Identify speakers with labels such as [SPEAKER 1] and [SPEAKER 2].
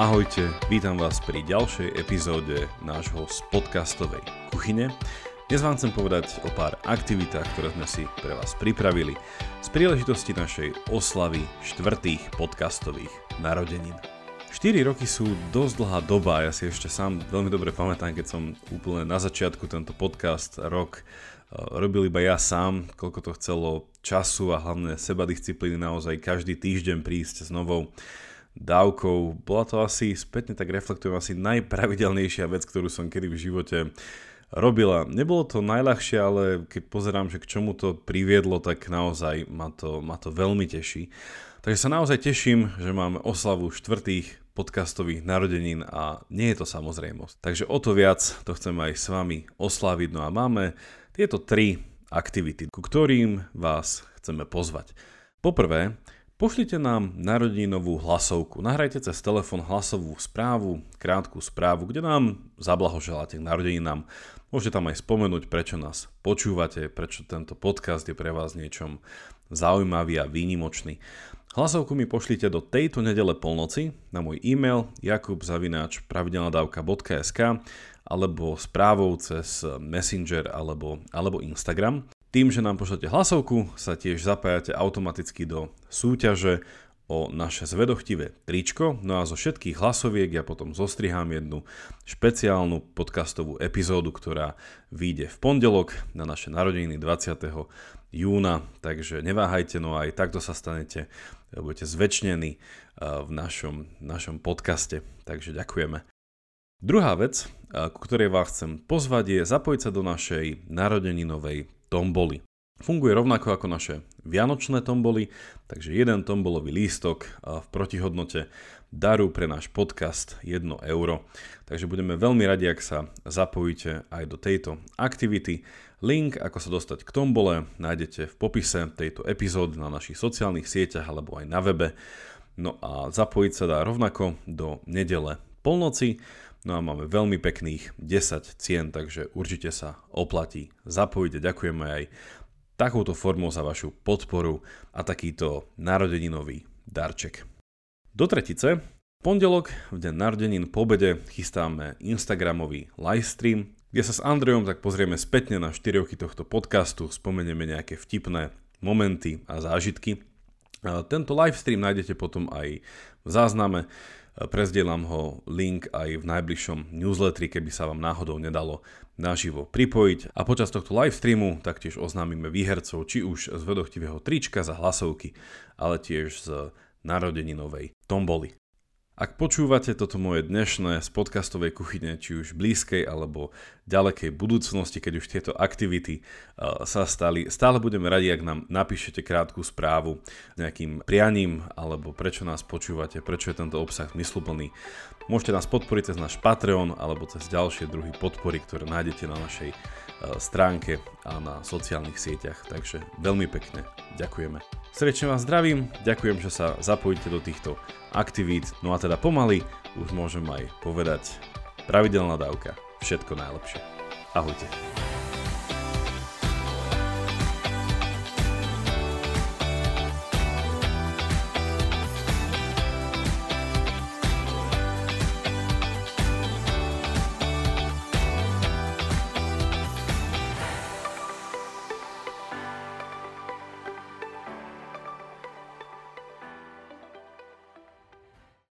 [SPEAKER 1] Ahojte, vítam vás pri ďalšej epizóde nášho z podcastovej kuchyne. Dnes vám chcem povedať o pár aktivitách, ktoré sme si pre vás pripravili z príležitosti našej oslavy štvrtých podcastových narodenín. 4 roky sú dosť dlhá doba, ja si ešte sám veľmi dobre pamätám, keď som úplne na začiatku tento podcast rok eh, robil iba ja sám, koľko to chcelo času a hlavne seba disciplíny naozaj každý týždeň prísť s novou dávkou. Bola to asi, spätne tak reflektujem, asi najpravidelnejšia vec, ktorú som kedy v živote robila. Nebolo to najľahšie, ale keď pozerám, že k čomu to priviedlo, tak naozaj ma to, ma to veľmi teší. Takže sa naozaj teším, že máme oslavu štvrtých podcastových narodenín a nie je to samozrejmosť. Takže o to viac to chcem aj s vami oslaviť. No a máme tieto tri aktivity, ku ktorým vás chceme pozvať. Poprvé, Pošlite nám narodinovú hlasovku. Nahrajte cez telefón hlasovú správu, krátku správu, kde nám zablahoželáte k narodeninám. Môžete tam aj spomenúť, prečo nás počúvate, prečo tento podcast je pre vás niečom zaujímavý a výnimočný. Hlasovku mi pošlite do tejto nedele polnoci na môj e-mail jakubzavináč.pravidelnadavka.sk alebo správou cez Messenger alebo, alebo Instagram. Tým, že nám pošlete hlasovku, sa tiež zapájate automaticky do súťaže o naše zvedochtivé tričko. No a zo všetkých hlasoviek ja potom zostrihám jednu špeciálnu podcastovú epizódu, ktorá vyjde v pondelok na naše narodeniny 20. júna. Takže neváhajte, no aj takto sa stanete, budete zväčšnení eh, v našom, našom podcaste. Takže ďakujeme. Druhá vec, eh, ku ktorej vás chcem pozvať, je zapojiť sa do našej narodeninovej tomboly. Funguje rovnako ako naše vianočné tomboly, takže jeden tombolový lístok v protihodnote daru pre náš podcast 1 euro. Takže budeme veľmi radi, ak sa zapojíte aj do tejto aktivity. Link, ako sa dostať k tombole, nájdete v popise tejto epizódy na našich sociálnych sieťach alebo aj na webe. No a zapojiť sa dá rovnako do nedele polnoci. No a máme veľmi pekných 10 cien, takže určite sa oplatí zapojiť. Ďakujeme aj takouto formou za vašu podporu a takýto narodeninový darček. Do tretice, pondelok, v deň narodenín po obede, chystáme Instagramový livestream, kde sa s Andrejom tak pozrieme spätne na 4 roky tohto podcastu, spomenieme nejaké vtipné momenty a zážitky. Tento livestream nájdete potom aj v zázname Prezdielam ho link aj v najbližšom newsletteri, keby sa vám náhodou nedalo naživo pripojiť. A počas tohto live streamu taktiež oznámime výhercov, či už z vedochtivého trička za hlasovky, ale tiež z narodeninovej tomboly. Ak počúvate toto moje dnešné z podcastovej kuchyne, či už blízkej alebo ďalekej budúcnosti, keď už tieto aktivity uh, sa stali, stále budeme radi, ak nám napíšete krátku správu s nejakým prianím alebo prečo nás počúvate, prečo je tento obsah zmysluplný. Môžete nás podporiť cez náš Patreon alebo cez ďalšie druhy podpory, ktoré nájdete na našej uh, stránke a na sociálnych sieťach. Takže veľmi pekne ďakujeme. Srdečne vás zdravím, ďakujem, že sa zapojíte do týchto aktivít. No a teda pomaly už môžem aj povedať pravidelná dávka. Všetko najlepšie. Ahojte.